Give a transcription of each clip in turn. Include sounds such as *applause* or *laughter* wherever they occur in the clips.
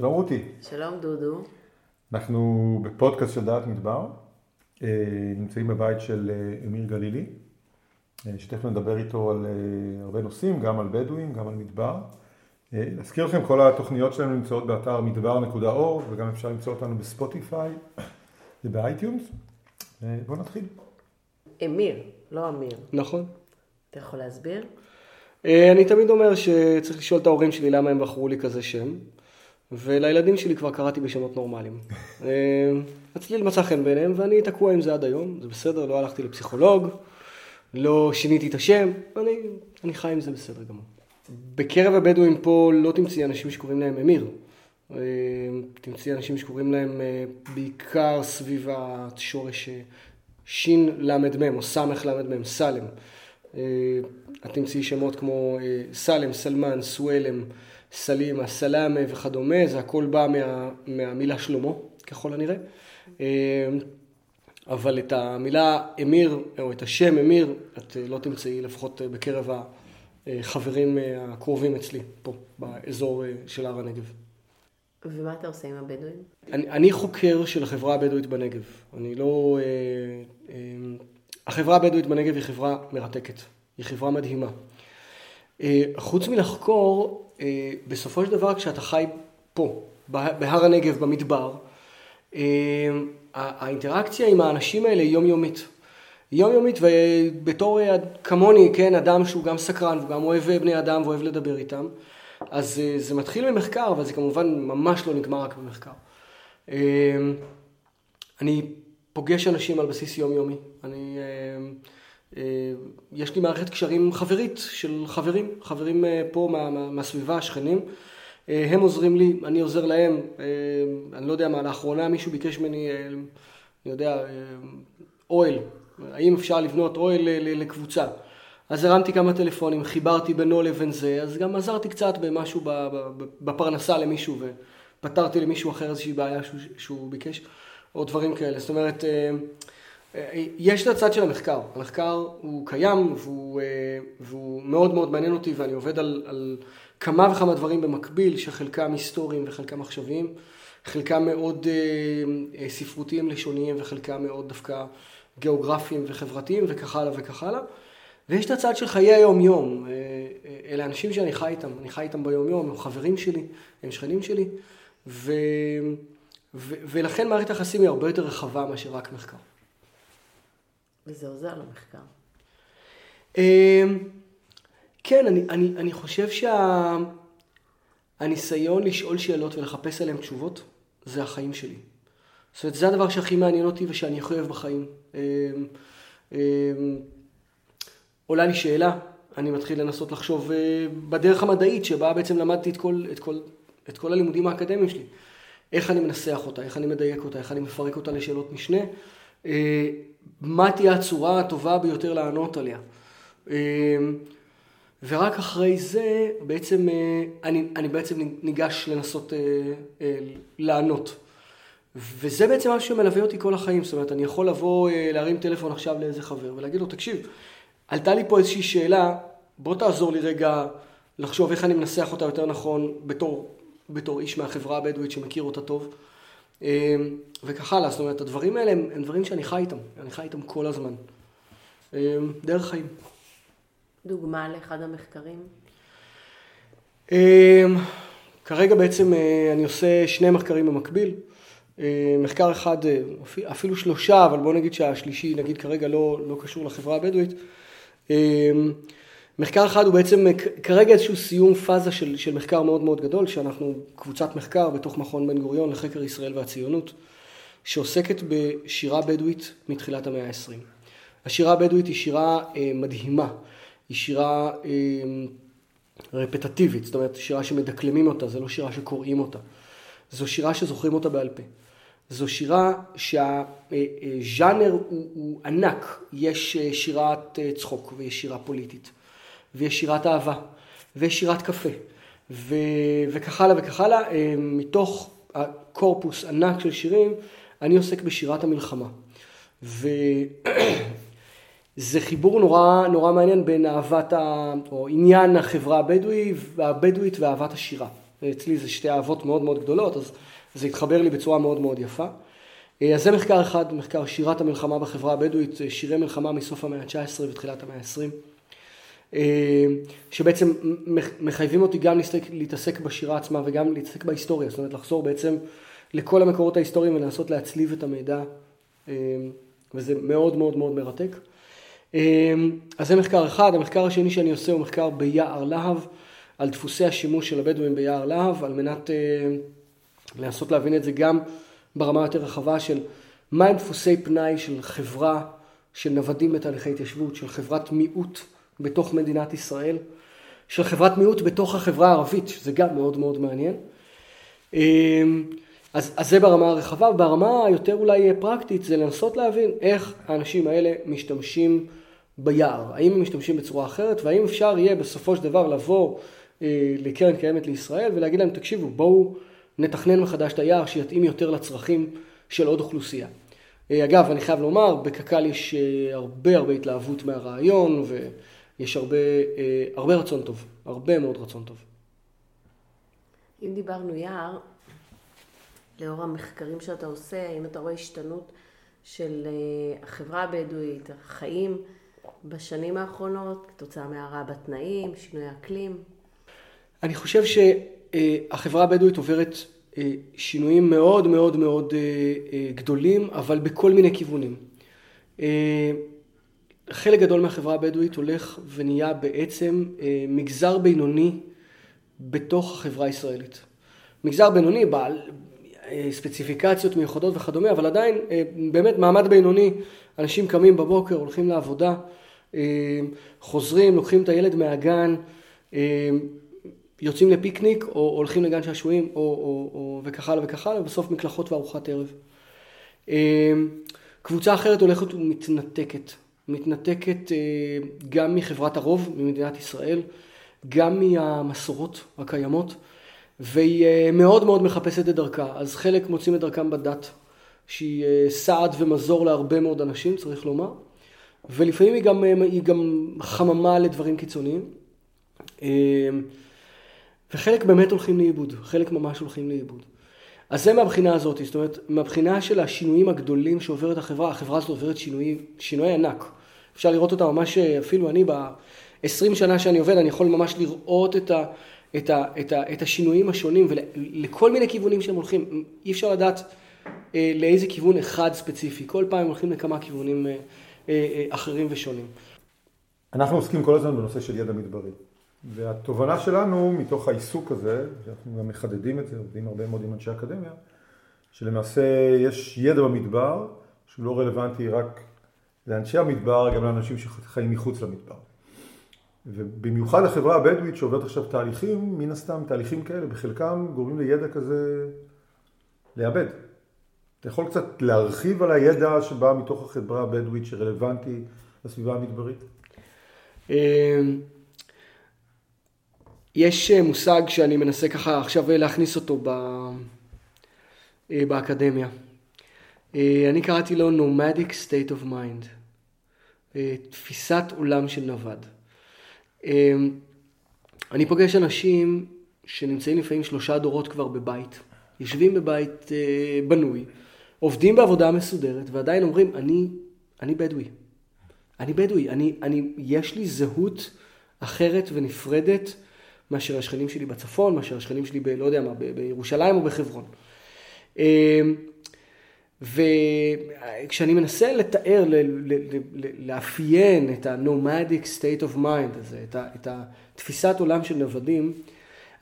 שלום רותי. שלום דודו. אנחנו בפודקאסט של דעת מדבר, אה, נמצאים בבית של אה, אמיר גלילי, אה, שתכף נדבר איתו על הרבה נושאים, גם על בדואים, גם על מדבר. להזכיר לכם, כל התוכניות שלנו נמצאות באתר מדבר.org וגם אפשר למצוא אותנו בספוטיפיי *coughs* ובאייטיונס. בואו נתחיל. אמיר, לא אמיר. נכון. אתה יכול להסביר? אני תמיד אומר שצריך לשאול את ההורים שלי למה הם בחרו לי כזה שם. ולילדים שלי כבר קראתי בשמות נורמליים. *laughs* הצליל מצא חן בעיניהם ואני תקוע עם זה עד היום, זה בסדר, לא הלכתי לפסיכולוג, לא שיניתי את השם, אני, אני חי עם זה בסדר גמור. בקרב הבדואים פה לא תמצאי אנשים שקוראים להם אמיר. אה, תמצאי אנשים שקוראים להם אה, בעיקר סביב השורש אה, של"מ או סל"מ, סלם. את תמצאי שמות כמו סלם, סלמן, סואלם. סלימה, סלאמה וכדומה, זה הכל בא מה, מהמילה שלמה, ככל הנראה. אה, אבל את המילה אמיר, או את השם אמיר, את לא תמצאי לפחות בקרב החברים הקרובים אצלי, פה, באזור של הר הנגב. ומה אתה עושה עם הבדואים? אני, אני חוקר של החברה הבדואית בנגב. אני לא... אה, אה, החברה הבדואית בנגב היא חברה מרתקת, היא חברה מדהימה. חוץ מלחקור, אה, בסופו של דבר כשאתה חי פה, בהר הנגב, במדבר, אה, האינטראקציה עם האנשים האלה היא יומיומית. יומיומית ובתור אה, כמוני, כן, אדם שהוא גם סקרן וגם אוהב בני אדם ואוהב לדבר איתם, אז זה מתחיל ממחקר, אבל זה כמובן ממש לא נגמר רק במחקר. אני פוגש אנשים על בסיס יומיומי. אני... אה, יש לי מערכת קשרים חברית של חברים, חברים אה, פה מה, מה, מהסביבה, השכנים. אה, הם עוזרים לי, אני עוזר להם. אני לא יודע מה, לאחרונה מישהו ביקש ממני, אני יודע, אוהל. האם אפשר לבנות אוהל לקבוצה? אז הרמתי כמה טלפונים, חיברתי בינו לבין זה, אז גם עזרתי קצת במשהו בפרנסה למישהו ופתרתי למישהו אחר איזושהי בעיה שהוא, שהוא ביקש, או דברים כאלה. זאת אומרת, יש את הצד של המחקר, המחקר הוא קיים והוא, אה, והוא מאוד מאוד מעניין אותי ואני עובד על, על כמה וכמה דברים במקביל שחלקם היסטוריים וחלקם עכשוויים, חלקם מאוד אה, אה, ספרותיים לשוניים וחלקם מאוד דווקא גיאוגרפיים וחברתיים וכך הלאה וכך הלאה. ויש את הצד של חיי היום יום, אלה אנשים שאני חי איתם, אני חי איתם ביום יום, הם חברים שלי, הם שכנים שלי, ו, ו, ולכן מערכת היחסים היא הרבה יותר רחבה מאשר רק מחקר. וזה עוזר למחקר. אמ, כן, אני, אני, אני חושב שהניסיון שה... לשאול שאלות ולחפש עליהן תשובות, זה החיים שלי. זאת אומרת, זה הדבר שהכי מעניין אותי ושאני הכי אוהב בחיים. אמ, אמ, עולה לי שאלה, אני מתחיל לנסות לחשוב אה, בדרך המדעית שבה בעצם למדתי את כל, את כל, את כל הלימודים האקדמיים שלי. איך אני מנסח אותה, איך אני מדייק אותה, איך אני מפרק אותה לשאלות משנה. אה, מה תהיה הצורה הטובה ביותר לענות עליה. אמ, ורק אחרי זה בעצם אה, אני, אני בעצם ניגש לנסות אה, אה, לענות. וזה בעצם משהו שמלווה אותי כל החיים, זאת אומרת, אני יכול לבוא, להרים טלפון עכשיו לאיזה חבר ולהגיד לו, תקשיב, עלתה לי פה איזושהי שאלה, בוא תעזור לי רגע לחשוב איך אני מנסח אותה יותר נכון בתור, בתור איש מהחברה הבדואית שמכיר אותה טוב. אמ, וכך הלאה, זאת אומרת, הדברים האלה הם, הם דברים שאני חי איתם, אני חי איתם כל הזמן. אמ, דרך חיים. דוגמה לאחד המחקרים? אמ, כרגע בעצם אה, אני עושה שני מחקרים במקביל. מחקר אחד, אה, אפילו שלושה, אבל בוא נגיד שהשלישי, נגיד כרגע לא, לא קשור לחברה הבדואית. מחקר אחד הוא בעצם כרגע איזשהו סיום פאזה של, של מחקר מאוד מאוד גדול, שאנחנו קבוצת מחקר בתוך מכון בן גוריון לחקר ישראל והציונות, שעוסקת בשירה בדואית מתחילת המאה ה-20. השירה הבדואית היא שירה אה, מדהימה, היא שירה אה, רפטטיבית, זאת אומרת שירה שמדקלמים אותה, זה לא שירה שקוראים אותה. זו שירה שזוכרים אותה בעל פה. זו שירה שהז'אנר הוא, הוא ענק, יש אה, שירת אה, צחוק ויש שירה פוליטית. ויש שירת אהבה, ויש שירת קפה, ו... וכך הלאה וכך הלאה. אה, מתוך הקורפוס ענק של שירים, אני עוסק בשירת המלחמה. וזה חיבור נורא, נורא מעניין בין אהבת, ה... או עניין החברה הבדואי, הבדואית ואהבת השירה. אצלי זה שתי אהבות מאוד מאוד גדולות, אז זה התחבר לי בצורה מאוד מאוד יפה. אז זה מחקר אחד, מחקר שירת המלחמה בחברה הבדואית, שירי מלחמה מסוף המאה ה-19 ותחילת המאה ה-20. אה, שבעצם מחייבים אותי גם להתעסק בשירה עצמה וגם להתעסק בהיסטוריה, זאת אומרת לחזור בעצם לכל המקורות ההיסטוריים ולנסות להצליב את המידע, אה, וזה מאוד מאוד מאוד מרתק. אה, אז זה מחקר אחד, המחקר השני שאני עושה הוא מחקר ביער להב, על דפוסי השימוש של הבדואים ביער להב, על מנת לנסות להבין את זה גם ברמה יותר רחבה של מהם דפוסי פנאי של חברה של נוודים בתהליכי התיישבות, של חברת מיעוט בתוך מדינת ישראל, של חברת מיעוט בתוך החברה הערבית, שזה גם מאוד מאוד מעניין. אמ, אז, אז זה ברמה הרחבה, ברמה היותר אולי פרקטית זה לנסות להבין איך האנשים האלה משתמשים ביער, האם הם משתמשים בצורה אחרת והאם אפשר יהיה בסופו של דבר לבוא אה, לקרן קיימת לישראל ולהגיד להם תקשיבו בואו נתכנן מחדש את היער שיתאים יותר לצרכים של עוד אוכלוסייה. אה, אגב אני חייב לומר בקק"ל יש אה, הרבה הרבה התלהבות מהרעיון ו... יש הרבה, אה, הרבה רצון טוב, הרבה מאוד רצון טוב. אם דיברנו יער, לאור המחקרים שאתה עושה, האם אתה רואה השתנות של אה, החברה הבדואית, החיים בשנים האחרונות, כתוצאה מהרעה בתנאים, שינוי אקלים? אני חושב שהחברה הבדואית עוברת אה, שינויים מאוד מאוד מאוד גדולים, אבל בכל מיני כיוונים. חלק גדול מהחברה הבדואית הולך ונהיה בעצם אה, מגזר בינוני בתוך החברה הישראלית. מגזר בינוני בעל אה, ספציפיקציות מיוחדות וכדומה, אבל עדיין אה, באמת מעמד בינוני, אנשים קמים בבוקר, הולכים לעבודה, חוזרים, לוקחים את הילד מהגן, יוצאים לפיקניק או הולכים לגן שעשועים או, או, או, וכך הלאה וכך הלאה, ובסוף מקלחות וארוחת ערב. קבוצה אחרת הולכת ומתנתקת מתנתקת אה, גם מחברת הרוב, ממדינת ישראל, גם מהמסורות הקיימות, והיא אה, מאוד מאוד מחפשת את דרכה. אז חלק מוצאים את דרכם בדת, שהיא אה, סעד ומזור להרבה מאוד אנשים, צריך לומר, ולפעמים היא גם, היא גם חממה לדברים קיצוניים. וחלק באמת הולכים לאיבוד, חלק ממש הולכים לאיבוד. אז זה מהבחינה הזאת, זאת אומרת, מהבחינה של השינויים הגדולים שעוברת החברה, החברה הזאת עוברת שינוי, שינוי ענק. אפשר לראות אותה ממש, אפילו אני ב-20 שנה שאני עובד, אני יכול ממש לראות את, ה, את, ה, את, ה, את השינויים השונים ולכל מיני כיוונים שהם הולכים. אי אפשר לדעת אה, לאיזה כיוון אחד ספציפי, כל פעם הולכים לכמה כיוונים אה, אה, אחרים ושונים. אנחנו עוסקים כל הזמן בנושא של ידע מדברי. והתובנה שלנו מתוך העיסוק הזה, שאנחנו גם מחדדים את זה, עובדים הרבה מאוד עם אנשי אקדמיה, שלמעשה יש ידע במדבר שהוא לא רלוונטי רק לאנשי המדבר, גם לאנשים שחיים מחוץ למדבר. ובמיוחד החברה הבדואית שעוברת עכשיו תהליכים, מן הסתם תהליכים כאלה, בחלקם גורמים לידע כזה לאבד. אתה יכול קצת להרחיב על הידע שבא מתוך החברה הבדואית שרלוונטי לסביבה המדברית? אמ, יש מושג שאני מנסה ככה עכשיו להכניס אותו אה, באקדמיה. אה, אני קראתי לו nomadic state of mind, אה, תפיסת עולם של נווד. אה, אני פוגש אנשים שנמצאים לפעמים שלושה דורות כבר בבית, יושבים בבית בנוי, עובדים בעבודה מסודרת ועדיין אומרים, אני, אני בדואי. אני בדואי, אני, אני, יש לי זהות אחרת ונפרדת מאשר השכנים שלי בצפון, מאשר השכנים שלי ב... לא יודע מה, בירושלים או בחברון. וכשאני מנסה לתאר, לאפיין את ה-nomadic state of mind הזה, את התפיסת עולם של נוודים,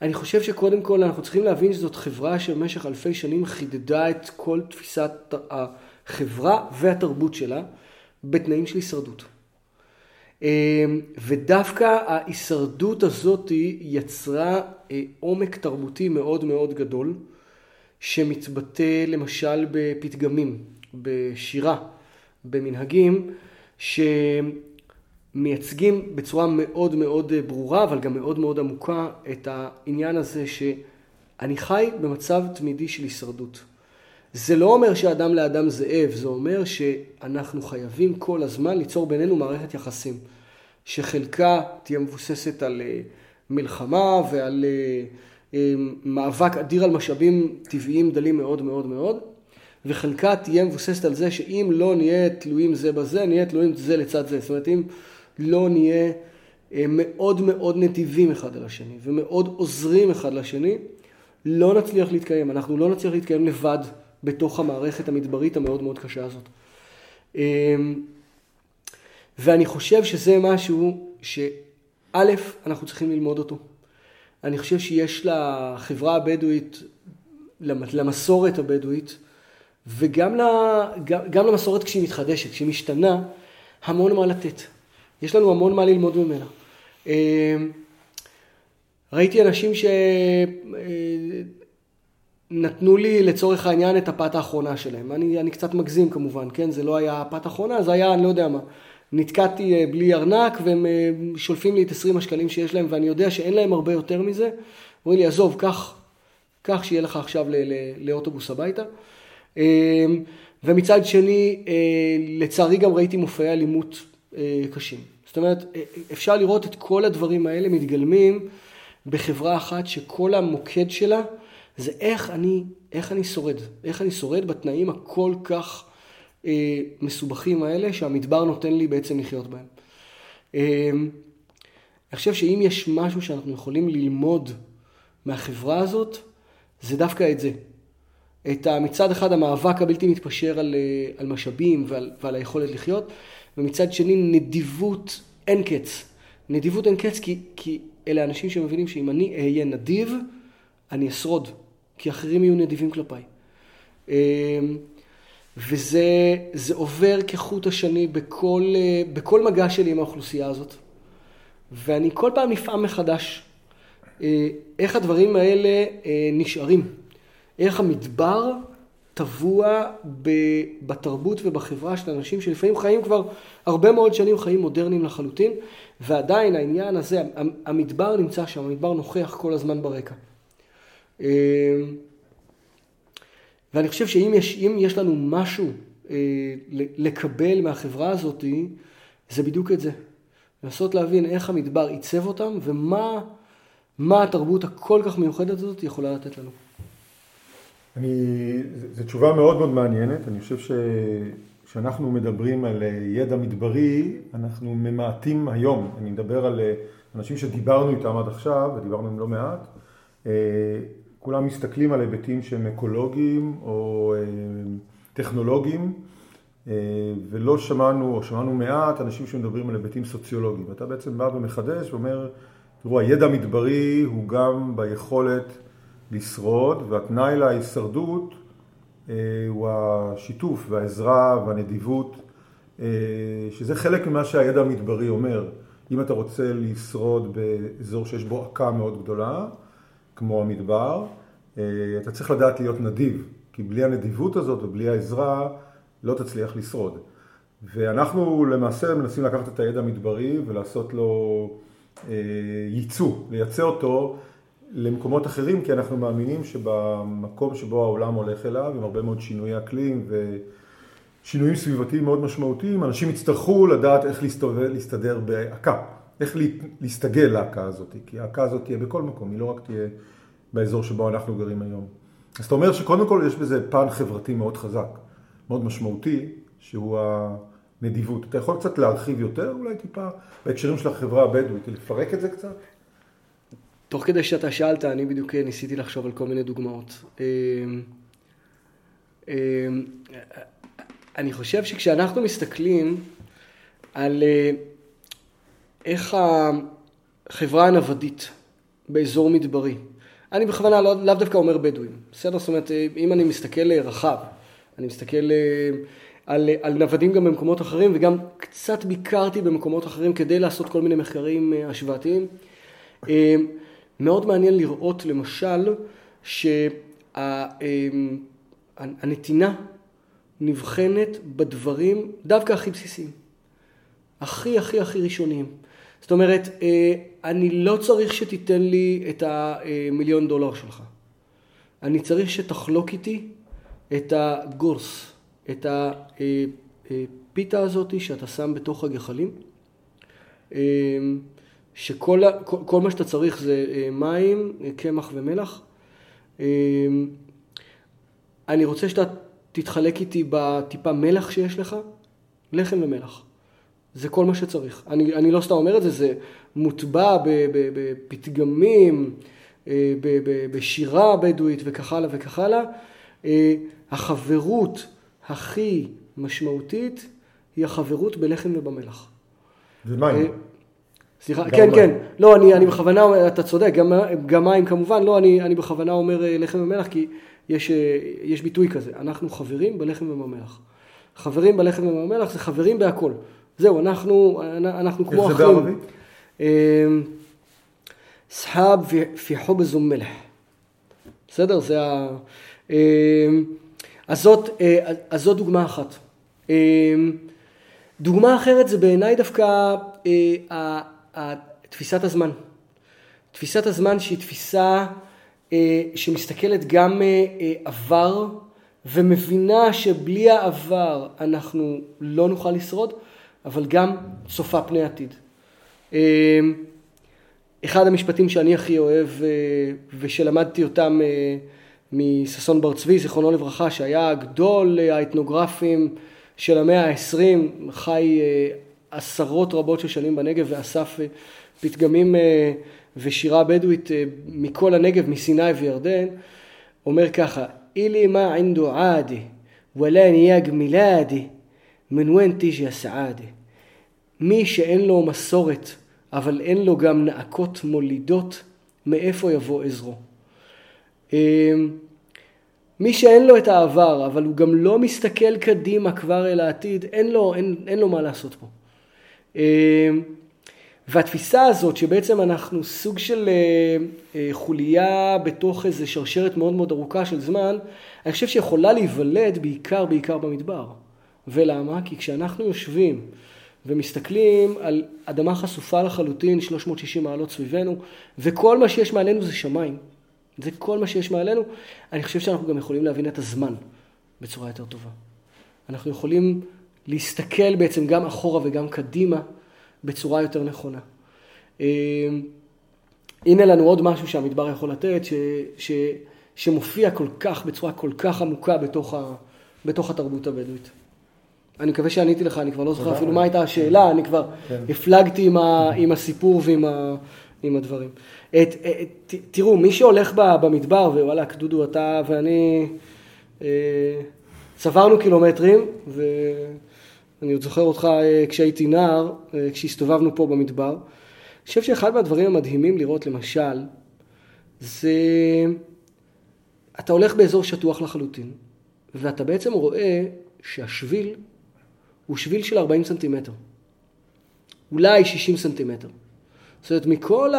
אני חושב שקודם כל אנחנו צריכים להבין שזאת חברה שבמשך אלפי שנים חידדה את כל תפיסת החברה והתרבות שלה בתנאים של הישרדות. ודווקא ההישרדות הזאת יצרה אה, עומק תרבותי מאוד מאוד גדול. שמתבטא למשל בפתגמים, בשירה, במנהגים, שמייצגים בצורה מאוד מאוד ברורה, אבל גם מאוד מאוד עמוקה, את העניין הזה שאני חי במצב תמידי של הישרדות. זה לא אומר שאדם לאדם זאב, זה אומר שאנחנו חייבים כל הזמן ליצור בינינו מערכת יחסים, שחלקה תהיה מבוססת על אה, מלחמה ועל אה, מאבק אדיר על משאבים טבעיים דלים מאוד מאוד מאוד, וחלקה תהיה מבוססת על זה שאם לא נהיה תלויים זה בזה, נהיה תלויים זה לצד זה. זאת אומרת, אם לא נהיה אה, מאוד מאוד נדיבים אחד על השני ומאוד עוזרים אחד לשני, לא נצליח להתקיים. אנחנו לא נצליח להתקיים לבד בתוך המערכת המדברית המאוד מאוד קשה הזאת. אמ, ואני חושב שזה משהו שא', אנחנו צריכים ללמוד אותו. אני חושב שיש לחברה הבדואית, למסורת הבדואית, וגם גם, גם למסורת כשהיא מתחדשת, כשהיא משתנה, המון מה לתת. יש לנו המון מה ללמוד ממנה. אמ, ראיתי אנשים שנתנו אה, לי לצורך העניין את הפת האחרונה שלהם. אני, אני קצת מגזים כמובן, כן? זה לא היה הפת האחרונה, זה היה, אני לא יודע מה. נתקעתי אה, בלי ארנק והם אה, שולפים לי את 20 השקלים שיש להם ואני יודע שאין להם הרבה יותר מזה. אומרים לי, עזוב, קח, קח שיהיה לך עכשיו לאוטובוס הביתה. אמ, ומצד שני, לצערי גם ראיתי מופעי אלימות קשים. זאת אומרת, אפשר לראות את כל הדברים האלה מתגלמים בחברה אחת שכל המוקד שלה זה איך אני, איך אני שורד, איך אני שורד בתנאים הכל כך אה, מסובכים האלה שהמדבר נותן לי בעצם לחיות בהם. אה, אני חושב שאם יש משהו שאנחנו יכולים ללמוד מהחברה הזאת, זה דווקא את זה. את מצד אחד המאבק הבלתי מתפשר על, אה, על משאבים ועל, ועל היכולת לחיות, ומצד שני נדיבות אין קץ. נדיבות אין קץ כי, כי אלה אנשים שמבינים שאם אני אהיה נדיב, אני אשרוד, כי אחרים יהיו נדיבים כלפיי. וזה עובר כחוט השני בכל, בכל מגע שלי עם האוכלוסייה הזאת. ואני כל פעם נפעם מחדש אה, איך הדברים האלה אה, נשארים. איך המדבר טבוע בתרבות ובחברה של אנשים שלפעמים חיים כבר הרבה מאוד שנים חיים מודרניים לחלוטין, ועדיין העניין הזה, המדבר נמצא שם, המדבר נוכח כל הזמן ברקע. ואני חושב שאם יש, יש לנו משהו אה, לקבל מהחברה הזאת, זה בדיוק את זה. לנסות להבין איך המדבר עיצב אותם ומה התרבות הכל כך מיוחדת הזאת יכולה לתת לנו. אני, זו תשובה מאוד מאוד מעניינת, אני חושב שכשאנחנו מדברים על ידע מדברי, אנחנו ממעטים היום, אני מדבר על אנשים שדיברנו איתם עד עכשיו, ודיברנו עם לא מעט, אה, כולם מסתכלים על היבטים שהם אקולוגיים או אה, טכנולוגיים, אה, ולא שמענו, או שמענו מעט, אנשים שמדברים על היבטים סוציולוגיים. ואתה בעצם בא ומחדש ואומר, תראו, הידע המדברי הוא גם ביכולת לשרוד, והתנאי להישרדות אה, הוא השיתוף והעזרה והנדיבות, שזה חלק ממה שהידע המדברי אומר. אם אתה רוצה לשרוד באזור שיש בו עקה מאוד גדולה, כמו המדבר, אה, אתה צריך לדעת להיות נדיב, כי בלי הנדיבות הזאת ובלי העזרה לא תצליח לשרוד. ואנחנו למעשה מנסים לקחת את הידע המדברי ולעשות לו ייצוא, לייצא אותו למקומות אחרים, כי אנחנו מאמינים שבמקום שבו העולם הולך אליו, עם הרבה מאוד שינויי אקלים ושינויים סביבתיים מאוד משמעותיים, אנשים יצטרכו לדעת איך להסתובב, להסתדר בהקה, איך להסתגל להקה הזאת, כי ההקה הזאת תהיה בכל מקום, היא לא רק תהיה באזור שבו אנחנו גרים היום. אז אתה אומר שקודם כל יש בזה פן חברתי מאוד חזק, מאוד משמעותי, שהוא הנדיבות. אתה יכול קצת להרחיב יותר אולי טיפה בהקשרים של החברה הבדואית, לפרק את זה קצת? תוך כדי שאתה שאלת, אני בדיוק ניסיתי לחשוב על כל מיני דוגמאות. אמ, אמ, אני חושב שכשאנחנו מסתכלים על אה, איך החברה הנוודית באזור מדברי, אני בכוונה לא, לאו דווקא אומר בדואים, בסדר? זאת אומרת, אם אני מסתכל רחב, אני מסתכל אה, על, על נוודים גם במקומות אחרים, וגם קצת ביקרתי במקומות אחרים כדי לעשות כל מיני מחקרים אה, השוואתיים. מאוד מעניין לראות למשל שהנתינה נבחנת בדברים דווקא הכי בסיסיים, הכי הכי הכי ראשוניים. זאת אומרת, אה, אני לא צריך שתיתן לי את המיליון דולר שלך. אני צריך שתחלוק איתי את הגורס, את הפיתה הזאת שאתה שם בתוך הגחלים. אה, שכל כל, כל מה שאתה צריך זה אה, מים, אה, קמח ומלח. אה, אני רוצה שאתה תתחלק איתי בטיפה מלח שיש לך, לחם ומלח. זה כל מה שצריך. אני, אני לא סתם אומר את זה, זה מוטבע בפתגמים, אה, בשירה בדואית וכך הלאה וכך הלאה. אה, החברות הכי משמעותית היא החברות בלחם ובמלח. ומים. אה, סליחה, כן, מים. כן. לא, אני, אני בכוונה, אומר- אתה צודק, גם, גם מים כמובן, לא, אני, אני בכוונה אומר לחם ומלח, כי יש, יש ביטוי כזה, אנחנו חברים בלחם ובמלח. חברים בלחם ובמלח זה חברים בהכל. זהו, אנחנו, אנחנו כמו איך אחים. זה בערבית? סחאב פי- פי חובז ומלח. בסדר? זה ה... אה, אז זאת, אה, אז זאת דוגמה אחת. אה, דוגמה אחרת זה בעיניי דווקא אה, תפיסת הזמן. תפיסת הזמן שהיא תפיסה אה, שמסתכלת גם עבר ומבינה שבלי העבר אנחנו לא נוכל לשרוד, אבל גם צופה פני עתיד. אה, אחד המשפטים שאני הכי אוהב אה, ושלמדתי אותם אה, מששון בר צבי, זיכרונו לברכה, שהיה גדול אה, האתנוגרפים של המאה העשרים, חי עשרות רבות של שנים בנגב ואסף פתגמים ושירה בדואית מכל הנגב, מסיני וירדן, אומר ככה, אילי מה ענדו עאדי ולא ניאג מילאדי מן ון תיג'י הסעאדי. מי שאין לו מסורת, אבל אין לו גם נעקות מולידות, מאיפה יבוא עזרו? אמ, מי שאין לו את העבר, אבל הוא גם לא מסתכל קדימה כבר אל העתיד, אין לו, אין, אין לו מה לעשות פה. אמ, והתפיסה הזאת שבעצם אנחנו סוג של אה, אה, חוליה בתוך איזו שרשרת מאוד מאוד ארוכה של זמן, אני חושב שיכולה להיוולד בעיקר בעיקר במדבר. ולמה? כי כשאנחנו יושבים ומסתכלים על אדמה חשופה לחלוטין, 360 מעלות סביבנו, וכל מה שיש מעלינו זה שמיים. זה כל מה שיש מעלינו. אני חושב שאנחנו גם יכולים להבין את הזמן בצורה יותר טובה. אנחנו יכולים להסתכל בעצם גם אחורה וגם קדימה בצורה יותר נכונה. אה, הנה לנו עוד משהו שהמדבר יכול לתת, ש, ש, שמופיע כל כך, בצורה כל כך עמוקה בתוך, ה, בתוך התרבות הבדואית. אני מקווה שעניתי לך, אני כבר לא זוכר. אפילו מה הייתה השאלה, אני כבר כן. הפלגתי עם, ה, עם הסיפור ועם ה, עם הדברים. את, את, ת- תראו, מי שהולך במדבר, ווואלכ, דודו, אתה ואני אה, צברנו קילומטרים, ואני עוד זוכר אותך אה, כשהייתי נער, אה, כשהסתובבנו פה במדבר. אני חושב שאחד מהדברים המדהימים לראות, למשל, זה... אתה הולך באזור שטוח לחלוטין, ואתה בעצם רואה שהשביל הוא שביל של 40 סנטימטר. אולי 60 סנטימטר. זאת אומרת, מכל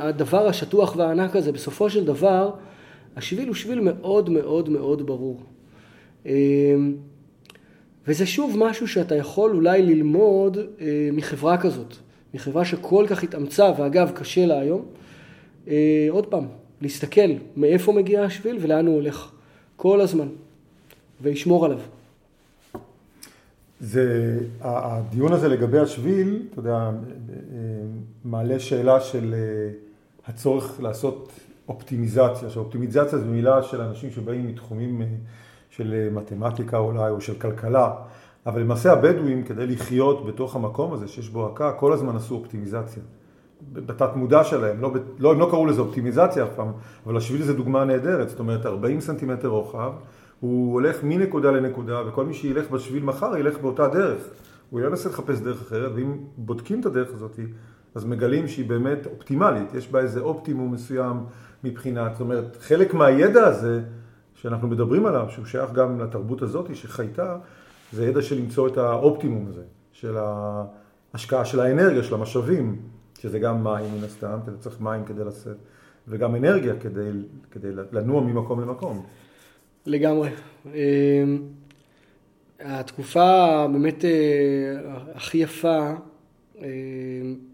הדבר השטוח והענק הזה, בסופו של דבר, השביל הוא שביל מאוד מאוד מאוד ברור. אמ, וזה שוב משהו שאתה יכול אולי ללמוד אה, מחברה כזאת, מחברה שכל כך התאמצה, ואגב, קשה לה היום. אה, עוד פעם, להסתכל מאיפה מגיע השביל ולאן הוא הולך, כל הזמן, ולשמור עליו. זה, הדיון הזה לגבי השביל, אתה יודע, מעלה שאלה של אה, הצורך לעשות אופטימיזציה, שאופטימיזציה זו מילה של אנשים שבאים מתחומים אה, של אה, מתמטיקה אולי, או של כלכלה, אבל למעשה הבדואים, כדי לחיות בתוך המקום הזה שיש בו עקה, כל הזמן עשו אופטימיזציה. בתת מודע שלהם, לא, לא, הם לא קראו לזה אופטימיזציה אף פעם, אבל השביל זה דוגמה נהדרת, זאת אומרת 40 סנטימטר רוחב, הוא הולך מנקודה לנקודה, וכל מי שילך בשביל מחר ילך באותה דרך. הוא לא ינסה לחפש דרך אחרת, ואם בודקים את הדרך הזאת, אז מגלים שהיא באמת אופטימלית, יש בה איזה אופטימום מסוים מבחינת, זאת אומרת, חלק מהידע הזה שאנחנו מדברים עליו, שהוא שייך גם לתרבות הזאת שחייתה, זה ידע של למצוא את האופטימום הזה, של ההשקעה של האנרגיה, של המשאבים, שזה גם מים מן הסתם, כי אתה צריך מים כדי לשאת, וגם אנרגיה כדי, כדי לנוע ממקום למקום. לגמרי. אמ, התקופה באמת אה, הכי יפה אה,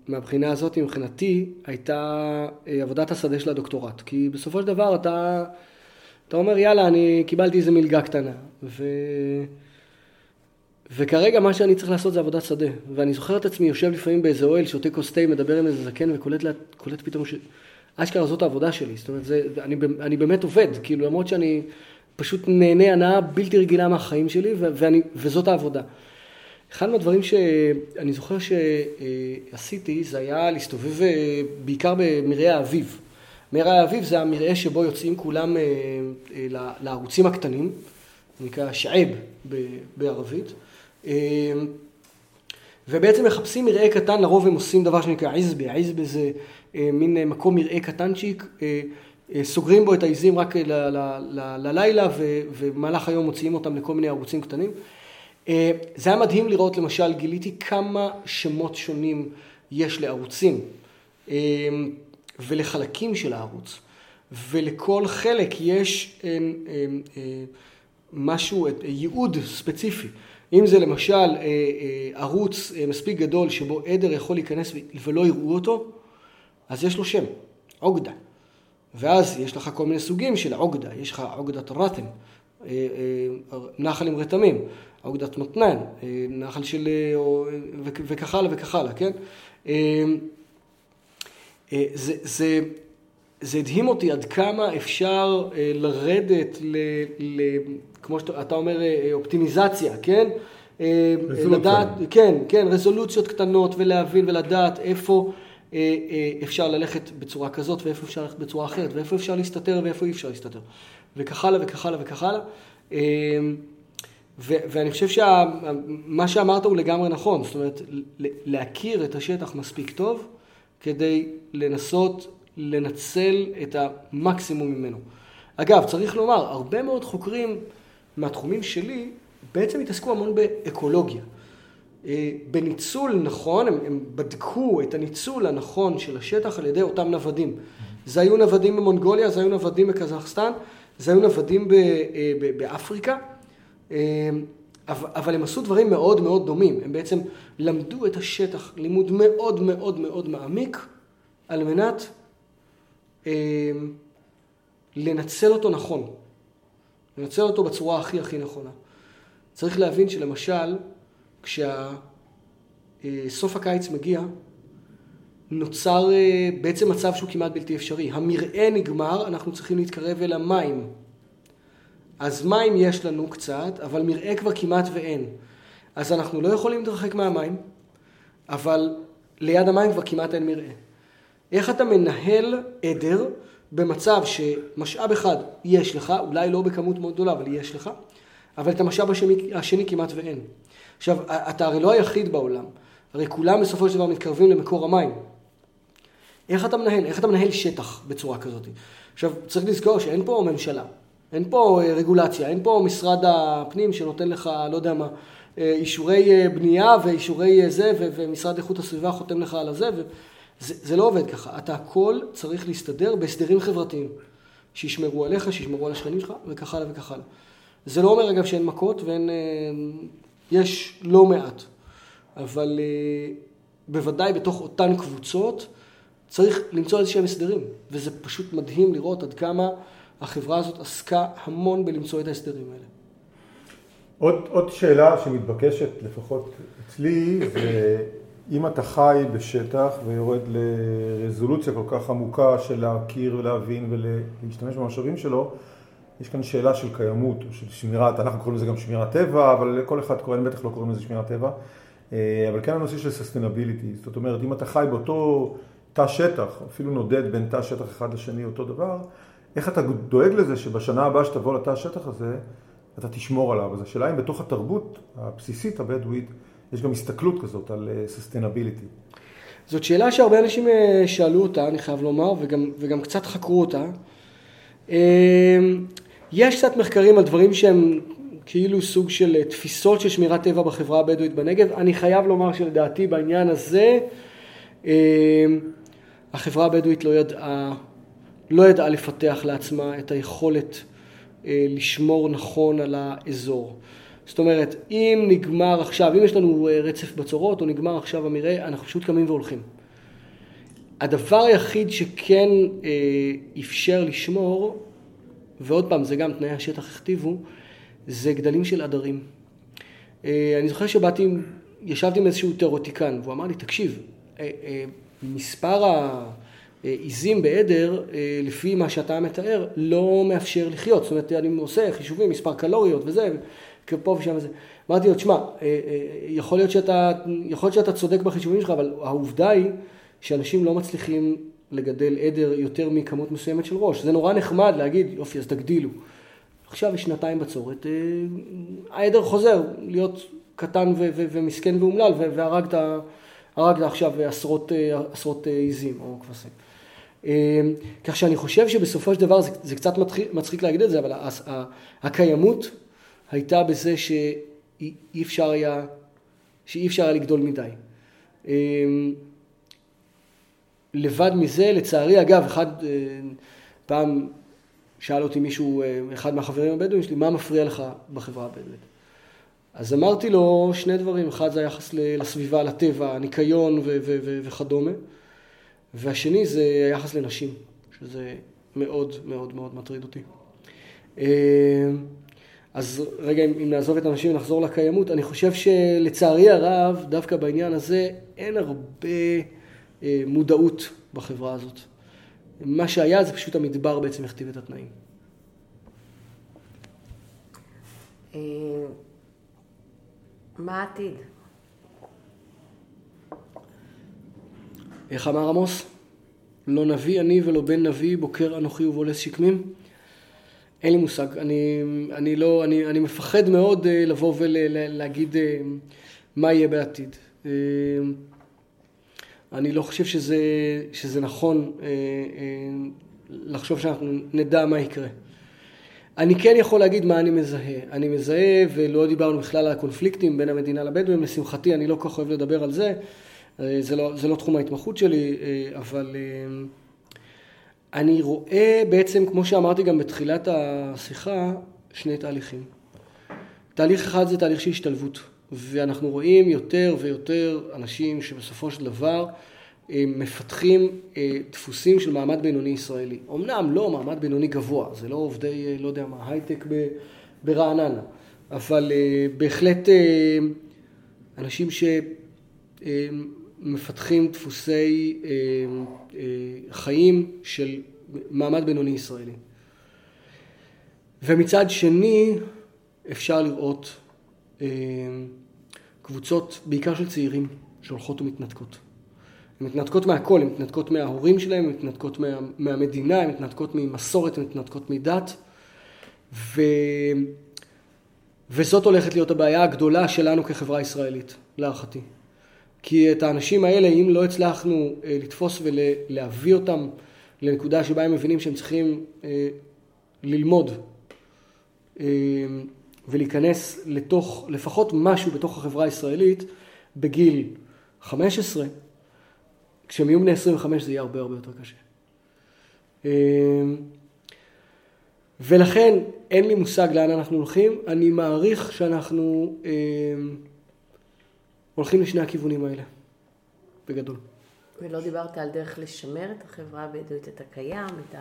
מהבחינה הזאת מבחינתי הייתה אה, עבודת השדה של הדוקטורט. כי בסופו של דבר אתה, אתה אומר יאללה אני קיבלתי איזה מלגה קטנה. ו... וכרגע מה שאני צריך לעשות זה עבודת שדה. ואני זוכר את עצמי יושב לפעמים באיזה אוהל, שותה כוס תה, מדבר עם איזה זקן וקולט לה, פתאום ש... אשכרה זאת העבודה שלי. זאת אומרת, זה, אני, אני באמת עובד, כאילו למרות שאני פשוט נהנה הנאה בלתי רגילה מהחיים שלי, ואני, וזאת העבודה. אחד מהדברים שאני זוכר שעשיתי, זה היה להסתובב אה, בעיקר במרעה האביב. מרעה האביב זה המרעה שבו יוצאים כולם אה, אה, לערוצים הקטנים, נקרא שעב בערבית. ובעצם מחפשים מרעה קטן, לרוב הם עושים דבר שנקרא עזבה, עזבה זה מין מקום מרעה קטנצ'יק, סוגרים בו את העיזים רק ללילה ובמהלך היום מוציאים אותם לכל מיני ערוצים קטנים. אה, זה היה מדהים לראות, למשל, גיליתי כמה שמות שונים יש לערוצים אה, ולחלקים של הערוץ, ולכל חלק יש אה, משהו, ייעוד ספציפי. אם זה למשל ערוץ מספיק גדול שבו עדר יכול להיכנס ולא יראו אותו, אז יש לו שם, עוגדה. ואז יש לך כל מיני סוגים של עוגדה, יש לך עוגדת רתם, נחל עם רתמים, אגודת מתנן, אה, נחל של... אה, וכך הלאה וכך הלאה, כן? אה, זה, זה, זה הדהים אותי עד כמה אפשר לרדת ל... ל כמו שאתה אומר, אופטימיזציה, כן? רזולוציה. לדעת, כן, כן, רזולוציות קטנות ולהבין ולדעת איפה אפשר ללכת בצורה כזאת ואיפה אפשר ללכת בצורה אחרת ואיפה אפשר להסתתר ואיפה אי אפשר להסתתר וכך הלאה וכך הלאה וכך הלאה. ו- ואני חושב שמה שאמרת הוא לגמרי נכון, זאת אומרת, להכיר את השטח מספיק טוב כדי לנסות לנצל את המקסימום ממנו. אגב, צריך לומר, הרבה מאוד חוקרים מהתחומים שלי בעצם התעסקו המון באקולוגיה. אה, בניצול נכון, הם, הם בדקו את הניצול הנכון של השטח על ידי אותם נוודים. זה היו נוודים במונגוליה, זה היו נוודים בקזחסטן, זה היו נוודים אה, באפריקה. אמ, אבל הם עשו דברים מאוד מאוד דומים. הם בעצם למדו את השטח לימוד מאוד מאוד מאוד מעמיק על מנת לנצל אותו נכון. לנצל אותו בצורה הכי הכי נכונה. צריך להבין שלמשל, כשסוף הקיץ מגיע, נוצר אה, בעצם מצב שהוא כמעט בלתי אפשרי. המרעה נגמר, אנחנו צריכים להתקרב אל המים. אז מים יש לנו קצת, אבל מרעה כבר כמעט ואין. אז אנחנו לא יכולים להתרחק מהמים, אבל ליד המים כבר כמעט אין מרעה. איך אתה מנהל עדר במצב שמשאב אחד יש לך, אולי לא בכמות מאוד גדולה, אבל יש לך, אבל את המשאב השני, השני כמעט ואין. עכשיו, אתה הרי לא היחיד בעולם, הרי כולם בסופו של דבר מתקרבים למקור המים. איך אתה מנהל? איך אתה מנהל שטח בצורה כזאת? עכשיו, צריך לזכור שאין פה ממשלה, אין פה אה, רגולציה, אין פה משרד הפנים שנותן לך, לא יודע מה, אה, אישורי אה, בנייה ואישורי זה, ומשרד איכות הסביבה חותם לך על הזה, וזה זה לא עובד ככה. אתה הכל צריך להסתדר בהסדרים חברתיים, שישמרו עליך, שישמרו על השכנים שלך, וכך הלאה וכך הלאה. זה לא אומר אגב שאין מכות ואין... יש לא מעט, אבל בוודאי בתוך אותן קבוצות צריך למצוא איזה שהם הסדרים, וזה פשוט מדהים לראות עד כמה... החברה הזאת עסקה המון בלמצוא את ההסדרים האלה. עוד, עוד שאלה שמתבקשת, לפחות אצלי, זה אם אתה חי בשטח ויורד לרזולוציה כל כך עמוקה של להכיר ולהבין ולהשתמש במשאבים שלו, יש כאן שאלה של קיימות או של שמירת, אנחנו קוראים לזה גם שמירת טבע, אבל כל אחד קורא, בטח לא קוראים לזה שמירת טבע, אה, אבל כן הנושא של סוסטנביליטי, זאת אומרת, אם אתה חי באותו תא שטח, אפילו נודד בין תא שטח אחד לשני אותו דבר, איך אתה דואג לזה שבשנה הבאה שתבוא לתא השטח הזה, אתה תשמור עליו. אז השאלה אם בתוך התרבות הבסיסית הבדואית, יש גם הסתכלות כזאת על. אה, זאת שאלה שהרבה אנשים אה, שאלו אותה, אני חייב לומר, וגם, וגם קצת חקרו אותה. אה, יש קצת מחקרים על דברים שהם כאילו סוג של תפיסות של שמירת טבע בחברה הבדואית בנגב. אני חייב לומר שלדעתי בעניין הזה, החברה הבדואית לא ידעה לא ידעה לפתח לעצמה את היכולת אה, לשמור נכון על האזור. זאת אומרת, אם נגמר עכשיו, אם יש לנו אה, רצף בצורות או נגמר עכשיו המרעה, אנחנו פשוט קמים והולכים. הדבר היחיד שכן אה, אפשר לשמור, ועוד פעם, זה גם תנאי השטח הכתיבו, זה גדלים של עדרים. אה, אני זוכר שבאתי, ישבתי עם איזשהו תיאורטיקן, והוא אמר לי, תקשיב, אה, אה, מספר העיזים בעדר, לפי מה שאתה מתאר, לא מאפשר לחיות. זאת אומרת, אני עושה חישובים, מספר קלוריות וזה, פה ושם וזה. אמרתי לו, תשמע, יכול להיות שאתה צודק בחישובים שלך, אבל העובדה היא שאנשים לא מצליחים לגדל עדר יותר מכמות מסוימת של ראש. זה נורא נחמד להגיד, יופי, אז תגדילו. עכשיו יש שנתיים בצורת, אה, העדר חוזר להיות קטן ו- ו- ומסכן ואומלל, והרגת הרגת עכשיו עשרות, אה, עשרות אה, עיזים או כבשים. כך שאני חושב שבסופו של דבר, זה, זה קצת מצחיק, מצחיק להגיד את זה, אבל הקיימות הייתה בזה שאי אפשר היה, שאי אפשר היה לגדול מדי. לבד מזה, לצערי, אגב, אחד, פעם שאל אותי מישהו, אה, אחד מהחברים הבדואים שלי, מה מפריע לך בחברה הבדואית? אז אמרתי לו שני דברים, אחד זה היחס לסביבה, לטבע, הניקיון וכדומה, והשני זה היחס לנשים, שזה מאוד מאוד מאוד מטריד אותי. אה, אז רגע, אם נעזוב את הנשים ונחזור לקיימות, אני חושב שלצערי הרב, דווקא בעניין הזה, אין הרבה אה, מודעות בחברה הזאת. מה שהיה זה פשוט המדבר בעצם הכתיב את התנאים. אה, מה העתיד? איך אמר עמוס? לא נביא אני ולא בן נביא, בוקר אנוכי ובולס שקמים? אין לי מושג. אני, אני, לא, אני, אני מפחד מאוד אה, לבוא ולהגיד אה, מה יהיה בעתיד. אני לא חושב שזה, שזה נכון אה, אה, לחשוב שאנחנו נדע מה יקרה. אני כן יכול להגיד מה אני מזהה. אני מזהה, ולא דיברנו בכלל על הקונפליקטים בין המדינה לבדואים, לשמחתי אני לא כל כך אוהב לדבר על זה, אה, זה לא, זה לא תחום ההתמחות שלי, אבל אני רואה בעצם, כמו שאמרתי גם בתחילת השיחה, שני תהליכים. תהליך אחד זה תהליך של השתלבות. ואנחנו רואים יותר ויותר אנשים שבסופו של דבר אה, מפתחים אה, דפוסים של מעמד בינוני ישראלי. אמנם לא מעמד בינוני גבוה, זה לא עובדי, אה, לא יודע מה, הייטק ברעננה, אבל בהחלט אנשים שמפתחים דפוסי חיים של מעמד בינוני ישראלי. ומצד שני אפשר לראות קבוצות, בעיקר של צעירים, שהולכות ומתנתקות. הן מתנתקות מהכל, הן מתנתקות מההורים שלהם, הן מתנתקות מה, מהמדינה, הן מתנתקות ממסורת, הן מתנתקות מדת. ו... וזאת הולכת להיות הבעיה הגדולה שלנו כחברה ישראלית, להערכתי. כי את האנשים האלה, אם לא הצלחנו אה, לתפוס ולהביא אותם לנקודה שבה הם מבינים שהם צריכים אה, ללמוד ולהיכנס לתוך, לפחות משהו בתוך החברה הישראלית בגיל 15, כשהם יהיו בני 25 זה יהיה הרבה הרבה יותר קשה. אמ, ולכן אין לי מושג לאן אנחנו הולכים, אני מעריך שאנחנו אמ, הולכים לשני הכיוונים האלה, בגדול. ולא דיברת על דרך לשמר את החברה הבדואית, את הקיים, את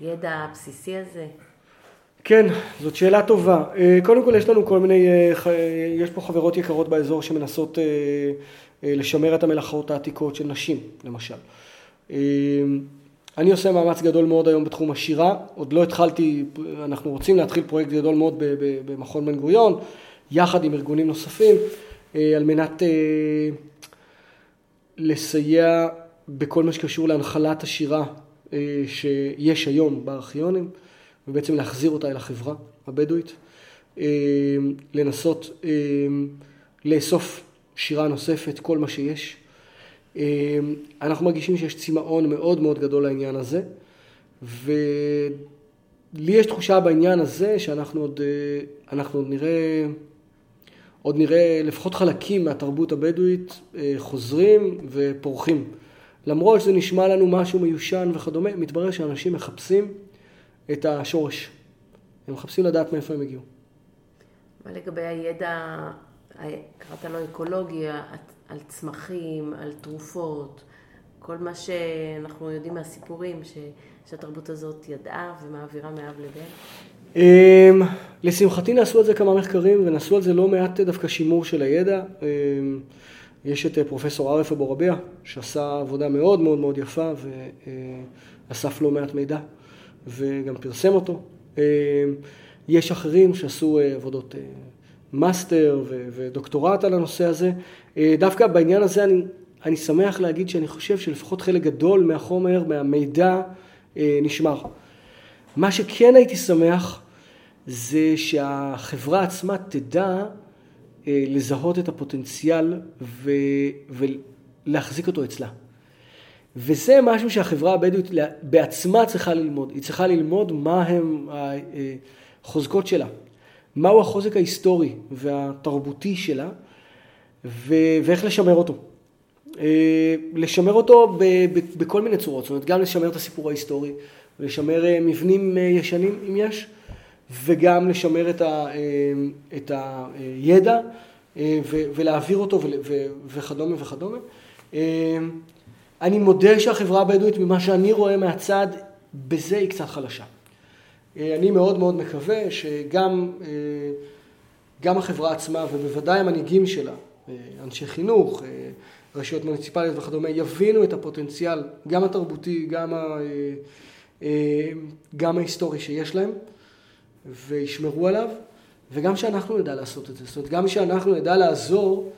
הידע הבסיסי הזה? כן, זאת שאלה טובה. אה, קודם כל יש לנו כל מיני, אה, יש פה חברות יקרות באזור שמנסות אה, לשמר את המלאכות העתיקות של נשים, למשל. אני עושה מאמץ גדול מאוד היום בתחום השירה, עוד לא התחלתי, אנחנו רוצים להתחיל פרויקט גדול מאוד במכון בן גוריון, יחד עם ארגונים נוספים, על מנת לסייע בכל מה שקשור להנחלת השירה שיש היום בארכיונים. ובעצם להחזיר אותה אל החברה הבדואית, אה, לנסות אה, לאסוף שירה נוספת, כל מה שיש. אה, אנחנו מרגישים שיש צמאון מאוד מאוד גדול לעניין הזה, ולי יש תחושה בעניין הזה שאנחנו עוד, אנחנו עוד נראה, עוד נראה לפחות חלקים מהתרבות הבדואית חוזרים ופורחים. למרות שזה נשמע לנו משהו מיושן וכדומה, מתברר שאנשים מחפשים את השורש. הם מחפשים לדעת מאיפה הם הגיעו. מה לגבי הידע, קראת לו אקולוגיה, על צמחים, על תרופות, כל מה שאנחנו יודעים מהסיפורים ש, שהתרבות הזאת ידעה ומעבירה מאב לבן? אמ, לשמחתי נעשו על זה כמה מחקרים ונעשו על זה לא מעט דווקא שימור של הידע. יש את פרופסור עארף אבו רביעה, שעשה עבודה מאוד מאוד מאוד יפה ואסף לא מעט מידע וגם פרסם אותו. יש אחרים שעשו עבודות מאסטר ודוקטורט על הנושא הזה. דווקא בעניין הזה אני, אני שמח להגיד שאני חושב שלפחות חלק גדול מהחומר, מהמידע, נשמר. מה שכן הייתי שמח זה שהחברה עצמה תדע אה, לזהות את הפוטנציאל ו... ולהחזיק אותו אצלה. וזה משהו שהחברה הבדואית בעצמה צריכה ללמוד. היא צריכה ללמוד מה הם החוזקות שלה, מהו החוזק ההיסטורי והתרבותי שלה, ו... ואיך לשמר אותו. אה, לשמר אותו ב... בכל מיני צורות, זאת אומרת גם לשמר את הסיפור ההיסטורי, לשמר אה, מבנים ישנים אם יש, וגם לשמר את, ה, את הידע אה, ולהעביר אותו וכדומה וכדומה. אני מודה שהחברה הבדואית, ממה שאני רואה מהצד, בזה היא קצת חלשה. אה, אני מאוד מאוד מקווה שגם אה, גם החברה עצמה ובוודאי המנהיגים שלה, אנשי חינוך, רשויות מוניציפליות וכדומה, יבינו את הפוטנציאל, גם התרבותי, גם, ה, גם ההיסטורי שיש להם. וישמרו עליו, וגם שאנחנו נדע לעשות את זה. זאת אומרת, גם שאנחנו נדע לעזור,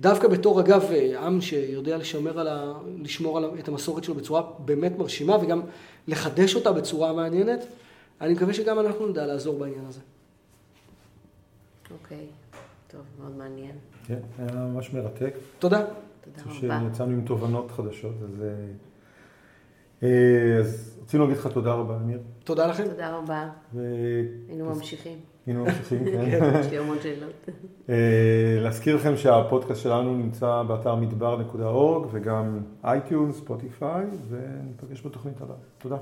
דווקא בתור אגב עם שיודע לשמר על ה... לשמור על את המסורת שלו בצורה באמת מרשימה, וגם לחדש אותה בצורה מעניינת, אני מקווה שגם אנחנו נדע לעזור בעניין הזה. אוקיי, טוב, מאוד מעניין. כן, היה ממש מרתק. תודה. תודה רבה. שיצאנו עם תובנות חדשות, אז... אה, אז רצינו להגיד לך תודה רבה, אמיר. תודה לכם. תודה רבה. היינו ממשיכים. *laughs* היינו ממשיכים, כן. כן. יש לי המון שאלות. אה, להזכיר לכם שהפודקאסט שלנו נמצא באתר מדבר.org וגם iTunes, Spotify, וניפגש בתוכנית הבאה. תודה.